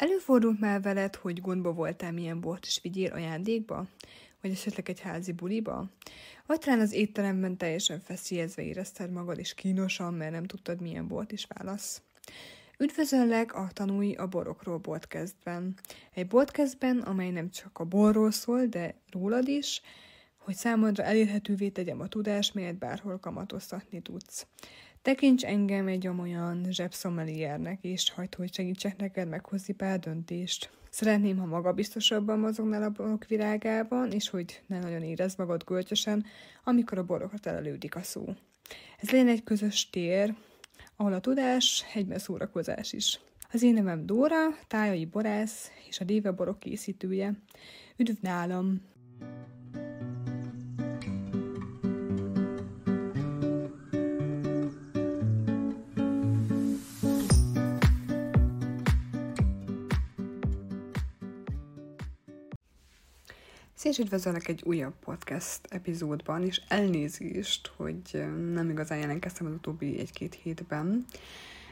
Előfordult már veled, hogy gondba voltál, milyen bort is vigyél ajándékba? Vagy esetleg egy házi buliba? Vagy talán az étteremben teljesen feszélyezve érezted magad, és kínosan, mert nem tudtad, milyen bort is válasz. Üdvözöllek a Tanulj a borokról boltkezdben. Egy boltkezdben, amely nem csak a borról szól, de rólad is, hogy számodra elérhetővé tegyem a tudást, melyet bárhol kamatoztatni tudsz. Tekints engem egy olyan zsebszomeliernek, és hagyd, hogy segítsek neked meghozni pár döntést. Szeretném, ha magabiztosabban mozognál a borok virágában, és hogy ne nagyon érezd magad gölcsösen, amikor a borokra telelődik a szó. Ez legyen egy közös tér, ahol a tudás egyben szórakozás is. Az én nevem Dóra, tájai borász és a Déve borok készítője. Üdv nálam! És üdvözöllek egy újabb podcast epizódban, és elnézést, hogy nem igazán jelentkeztem az utóbbi egy-két hétben.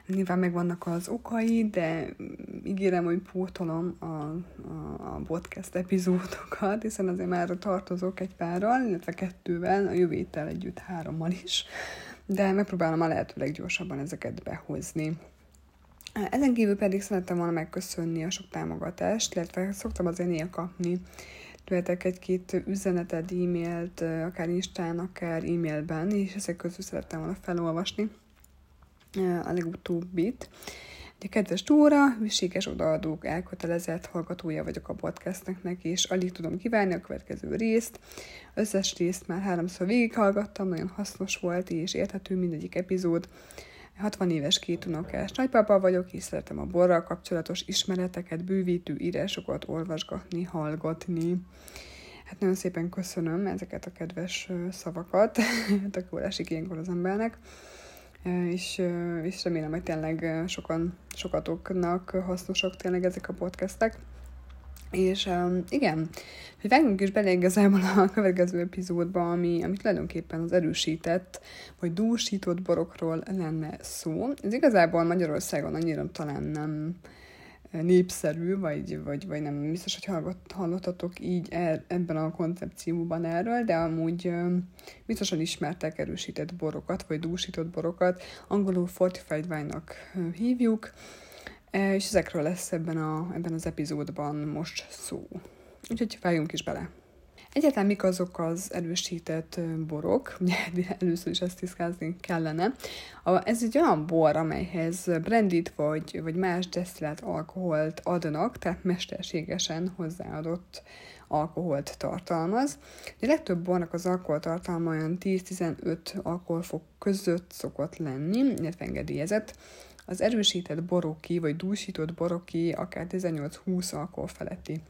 Nyilván megvannak az okai, de ígérem, hogy pótolom a, a, a podcast epizódokat, hiszen azért már tartozok egy párral, illetve kettővel, a jövő együtt hárommal is, de megpróbálom a lehető leggyorsabban ezeket behozni. Ezen kívül pedig szerettem volna megköszönni a sok támogatást, illetve szoktam azért néha kapni tőletek egy-két üzenetet, e-mailt, akár Instán, akár e-mailben, és ezek közül szerettem volna felolvasni a legutóbbit. De kedves Dóra, hűséges odaadók, elkötelezett hallgatója vagyok a podcastnek, és alig tudom kívánni a következő részt. Összes részt már háromszor végighallgattam, nagyon hasznos volt, és érthető mindegyik epizód. 60 éves két unokás nagypapa vagyok, és szeretem a borral kapcsolatos ismereteket, bővítő írásokat olvasgatni, hallgatni. Hát nagyon szépen köszönöm ezeket a kedves szavakat, hát akkor esik ilyenkor az embernek, és, és remélem, hogy tényleg sokan, sokatoknak hasznosak tényleg ezek a podcastek. És um, igen, hogy vágjunk is bele igazából a következő epizódba, ami, ami tulajdonképpen az erősített, vagy dúsított borokról lenne szó. Ez igazából Magyarországon annyira talán nem népszerű, vagy, vagy, vagy nem biztos, hogy hallott, hallottatok így er, ebben a koncepcióban erről, de amúgy biztosan ismertek erősített borokat, vagy dúsított borokat. Angolul fortified wine-nak hívjuk, E, és ezekről lesz ebben, a, ebben az epizódban most szó. Úgyhogy váljunk is bele. Egyáltalán mik azok az erősített borok, ugye először is ezt tisztázni kellene. Ez egy olyan bor, amelyhez brandit vagy, vagy más desztillált alkoholt adnak, tehát mesterségesen hozzáadott alkoholt tartalmaz. A legtöbb bornak az alkoholtartalma olyan 10-15 alkoholfok között szokott lenni, illetve engedélyezett. Az erősített boroki, vagy dúsított boroki akár 18-20 alkohol feletti,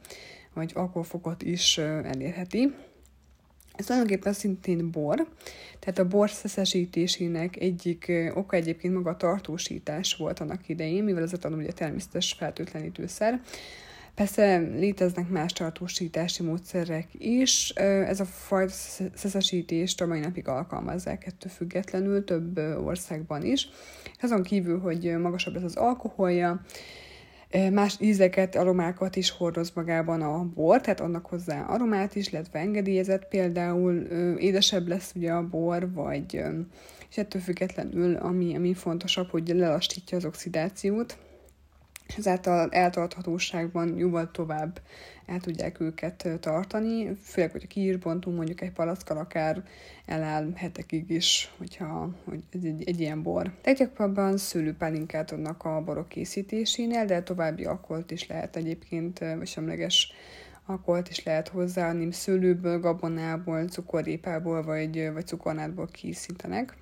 vagy alkoholfokot is elérheti. Ez tulajdonképpen szintén bor, tehát a bor szeszesítésének egyik oka egyébként maga a tartósítás volt annak idején, mivel ez a ugye természetes fertőtlenítőszer. Persze léteznek más tartósítási módszerek is. Ez a fajta szeszesítést a mai napig alkalmazzák ettől függetlenül több országban is. Azon kívül, hogy magasabb ez az alkoholja, más ízeket, aromákat is hordoz magában a bor, tehát annak hozzá aromát is, illetve engedélyezett például édesebb lesz ugye a bor, vagy és ettől függetlenül, ami, ami fontosabb, hogy lelassítja az oxidációt, ezáltal eltarthatóságban jóval tovább el tudják őket tartani, főleg, hogyha ki is bontunk mondjuk egy palackkal, akár eláll hetekig is, hogyha hogy ez egy, egy ilyen bor. Leggyakrabban szőlőpálinkát adnak a borok készítésénél, de további akkolt is lehet egyébként, vagy semleges akkolt is lehet hozzáadni, szőlőből, gabonából, cukorrépából vagy, vagy cukornátból készítenek.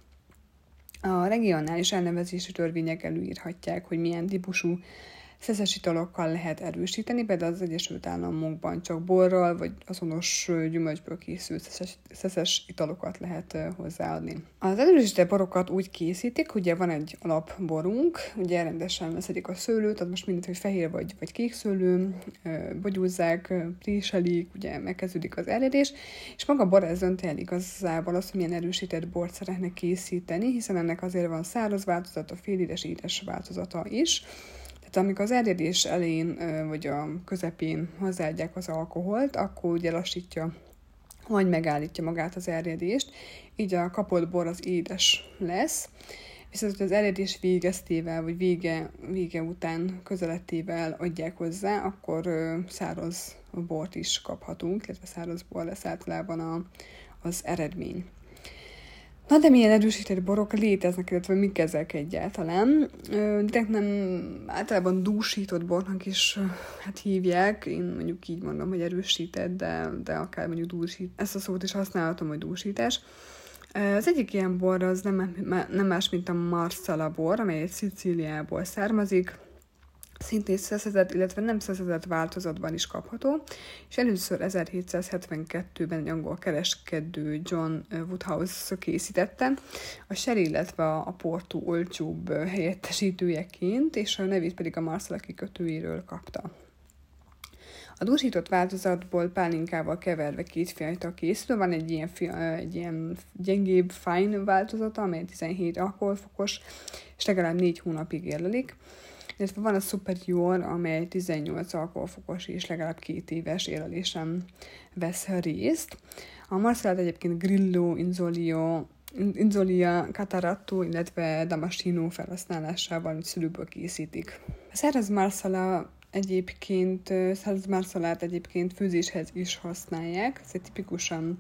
A regionális elnevezési törvények előírhatják, hogy milyen típusú Szeszes italokkal lehet erősíteni, például az Egyesült Államokban csak borral vagy azonos gyümölcsből készült szeszes, szeszes italokat lehet hozzáadni. Az erősített borokat úgy készítik, ugye van egy alapborunk, ugye rendesen veszedik a szőlőt, tehát most mindegy, hogy fehér vagy, vagy kék szőlő, bogyúzzák, préselik, ugye megkezdődik az eledés, és maga a bor ez dönti el igazából azt, hogy milyen erősített bort szeretne készíteni, hiszen ennek azért van száraz változata, félidés, édes változata is. Tehát amikor az eredés elén vagy a közepén hozzáadják az alkoholt, akkor ugye lassítja vagy megállítja magát az erjedést, így a kapott bor az édes lesz, viszont az eredés végeztével, vagy vége, vége után közeletével adják hozzá, akkor száraz bort is kaphatunk, illetve száraz bor lesz általában a, az eredmény. Na de milyen erősített borok léteznek, illetve mik ezek egyáltalán? Direkt nem általában dúsított bornak is hát hívják, én mondjuk így mondom, hogy erősített, de, de akár mondjuk dúsít. Ezt a szót is használhatom, hogy dúsítás. Az egyik ilyen bor az nem, nem más, mint a Marsala bor, amely egy Szicíliából származik szintén szeszedett, illetve nem szeszedett változatban is kapható, és először 1772-ben egy angol kereskedő John Woodhouse készítette, a sherry, illetve a portú olcsóbb helyettesítőjeként, és a nevét pedig a Marcella kikötőjéről kapta. A dúsított változatból pálinkával keverve kétfajta készül, van egy ilyen, egy ilyen gyengébb, fine változata, amely 17 alkoholfokos, és legalább 4 hónapig érlelik illetve van a Superior, amely 18 alkoholfokos és legalább két éves érelésen vesz részt. A Marcellát egyébként Grillo, Inzolio, Inzolia, Cataratto, illetve Damascino felhasználásával szülőből készítik. A Száraz Marsala egyébként, Száraz Marsalát egyébként főzéshez is használják. Ez egy tipikusan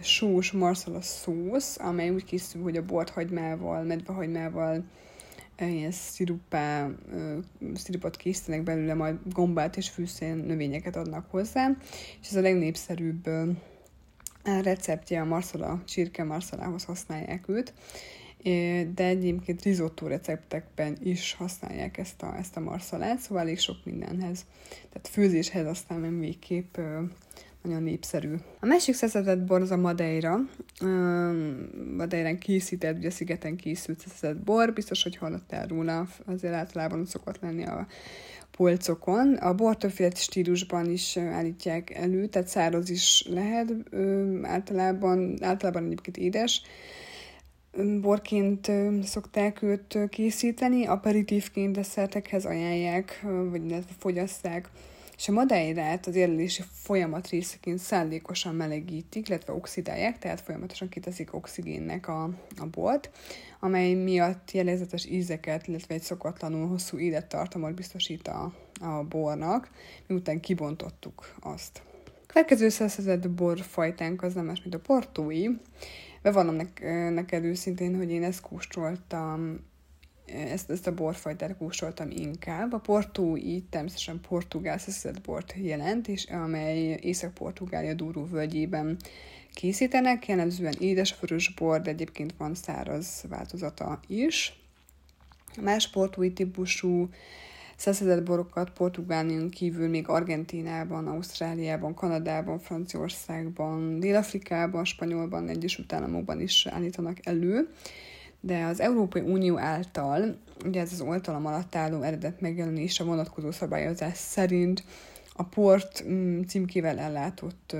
sós marsala szósz, amely úgy készül, hogy a bort hagymával, medvehagymával, ilyen szirupá, szirupot készítenek belőle, majd gombát és fűszén növényeket adnak hozzá, és ez a legnépszerűbb receptje a marsala, csirke marszalához használják őt, de egyébként risotto receptekben is használják ezt a, ezt a marszalát, szóval elég sok mindenhez. Tehát főzéshez aztán nem végképp nagyon népszerű. A másik szeszedett bor az a Madeira. Madeirán készített, ugye szigeten készült szeszedett bor, biztos, hogy hallottál róla, azért általában szokott lenni a polcokon. A bor többféle stílusban is állítják elő, tehát száraz is lehet, általában, általában egyébként édes, borként szokták őt készíteni, aperitívként desszertekhez ajánlják, vagy illetve fogyaszták és a madeirát az érlelési folyamat részeként szándékosan melegítik, illetve oxidálják, tehát folyamatosan kiteszik oxigénnek a, a bort, amely miatt jellegzetes ízeket, illetve egy szokatlanul hosszú élettartamot biztosít a, a bornak, miután kibontottuk azt. A következő szerzett borfajtánk az nem más, mint a portói. Bevallom neked őszintén, hogy én ezt kóstoltam ezt, ezt a borfajtát kóstoltam inkább. A portó így természetesen portugál szeszedett bort jelent, és amely Észak-Portugália Dúró völgyében készítenek, jellemzően édesvörös bor, de egyébként van száraz változata is. Más portói típusú szeszedett borokat Portugálián kívül még Argentínában, Ausztráliában, Kanadában, Franciaországban, Dél-Afrikában, Spanyolban, Egyesült Államokban is állítanak elő de az Európai Unió által, ugye ez az oltalam alatt álló eredet megjelenése vonatkozó szabályozás szerint a port mm, címkével ellátott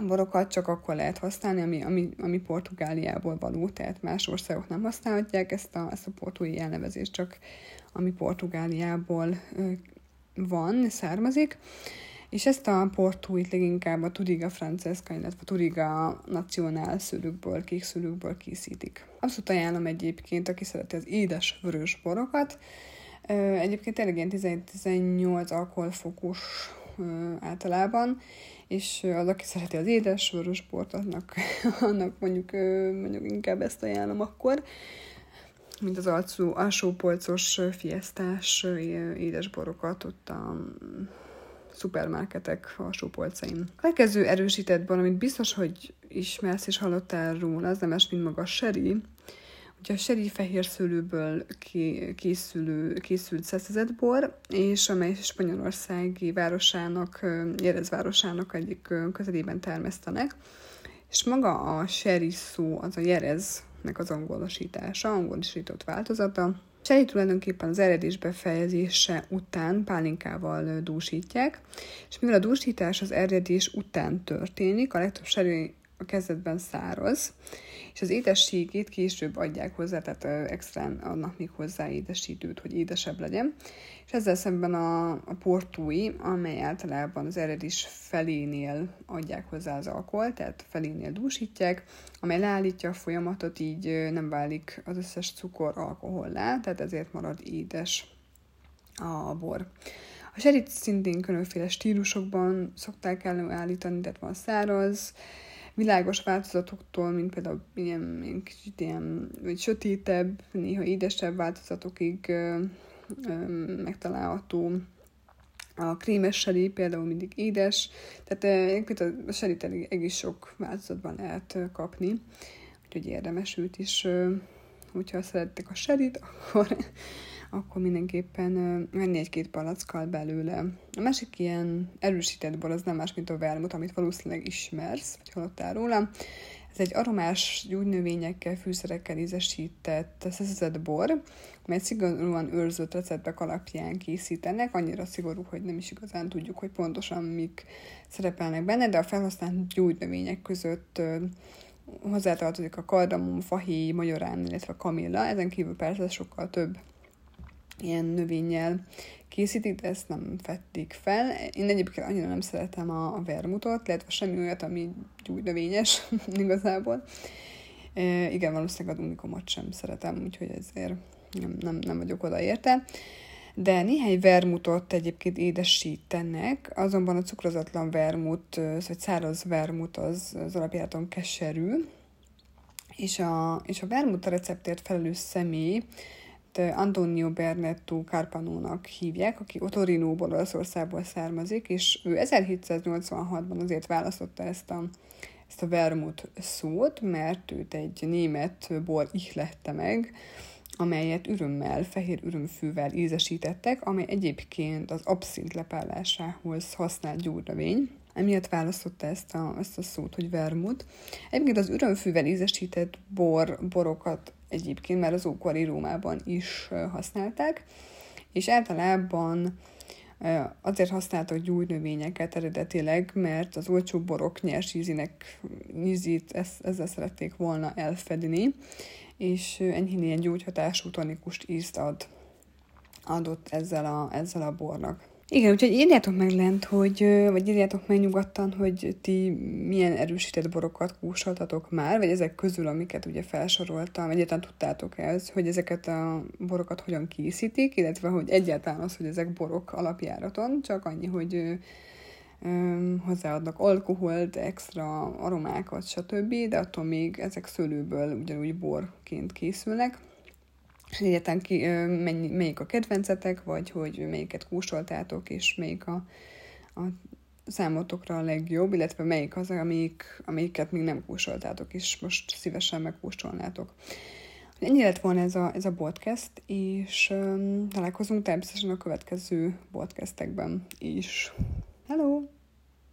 borokat csak akkor lehet használni, ami, ami, ami Portugáliából való, tehát más országok nem használhatják ezt a, ezt a portói elnevezést, csak ami Portugáliából van, származik. És ezt a portúit leginkább a Turiga Francesca, illetve a Turiga Nacionál szülőkből, kék szülőkből készítik. Abszolút ajánlom egyébként, aki szereti az édes vörös borokat. Egyébként tényleg ilyen 18 alkoholfokos általában, és az, aki szereti az édes vörös bort, annak, annak mondjuk, mondjuk inkább ezt ajánlom akkor mint az alsó, alsó polcos fiesztás édesborokat, ott a szupermarketek alsó polcain. A következő erősített bor, amit biztos, hogy ismersz és hallottál róla, az nem más, mint maga a sherry. Ugye a sherry fehér szőlőből készülő, készült szeszezett bor, és amely Spanyolországi városának, Jerez városának egyik közelében termesztenek. És maga a sherry szó, az a Jereznek az angolosítása, angolosított változata, Sherry tulajdonképpen az eredés befejezése után pálinkával dúsítják, és mivel a dúsítás az eredés után történik, a legtöbb sherry a kezdetben száraz, és az édességét később adják hozzá, tehát extrán adnak még hozzá édesítőt, hogy édesebb legyen. És ezzel szemben a, a portói, amely általában az eredis felénél adják hozzá az alkohol, tehát felénél dúsítják, amely leállítja a folyamatot, így nem válik az összes cukor alkohollá, tehát ezért marad édes a bor. A serit szintén különféle stílusokban szokták előállítani, tehát van száraz, világos változatoktól, mint például ilyen, ilyen kicsit ilyen, vagy sötétebb, néha édesebb változatokig ö, ö, megtalálható. A krémes seri például mindig édes, tehát ö, a serit egész sok változatban lehet kapni, úgyhogy érdemes őt is, hogyha szerettek a serit, akkor akkor mindenképpen venni egy-két palackkal belőle. A másik ilyen erősített bor az nem más, mint a vermut, amit valószínűleg ismersz, vagy hallottál róla. Ez egy aromás gyógynövényekkel, fűszerekkel ízesített szeszezett bor, melyet szigorúan őrzött receptek alapján készítenek, annyira szigorú, hogy nem is igazán tudjuk, hogy pontosan mik szerepelnek benne, de a felhasznált gyógynövények között hozzátartozik a kardamom, fahéj, magyarán, illetve a kamilla, ezen kívül persze sokkal több ilyen növényel készítik, de ezt nem fették fel. Én egyébként annyira nem szeretem a, a vermutot, illetve semmi olyat, ami úgy növényes igazából. E, igen, valószínűleg a unikomot sem szeretem, úgyhogy ezért nem, nem, nem vagyok oda érte. De néhány vermutot egyébként édesítenek, azonban a cukrozatlan vermut, vagy száraz vermut az, az alapjáton keserű, és a, és a vermut receptért felelős személy Antonio Bernetto Carpanónak hívják, aki Otorinóból, Olaszországból származik, és ő 1786-ban azért választotta ezt a, ezt a vermut szót, mert őt egy német bor ihlette meg, amelyet ürömmel, fehér ürömfűvel ízesítettek, amely egyébként az abszint lepállásához használt gyógynövény. Emiatt választotta ezt a, ezt a szót, hogy vermut. Egyébként az ürömfűvel ízesített bor, borokat egyébként már az ókori Rómában is használták, és általában azért használtak gyújnövényeket eredetileg, mert az olcsó borok nyers ízinek ízít ezzel szerették volna elfedni, és enyhén ilyen gyógyhatású tonikust ízt ad, adott ezzel a, ezzel a bornak. Igen, úgyhogy írjátok meg lent, hogy, vagy írjátok meg nyugodtan, hogy ti milyen erősített borokat kúsoltatok már, vagy ezek közül, amiket ugye felsoroltam, egyáltalán tudtátok ez, hogy ezeket a borokat hogyan készítik, illetve hogy egyáltalán az, hogy ezek borok alapjáraton, csak annyi, hogy hozzáadnak alkoholt, extra aromákat, stb., de attól még ezek szőlőből ugyanúgy borként készülnek egyetlen ki, mennyi, melyik a kedvencetek, vagy hogy melyiket kóstoltátok, és melyik a, a számotokra a legjobb, illetve melyik az, amelyik, amelyiket még nem kóstoltátok, és most szívesen megkóstolnátok. Ennyi lett volna ez a, ez a podcast, és um, találkozunk természetesen a következő podcastekben is. Hello!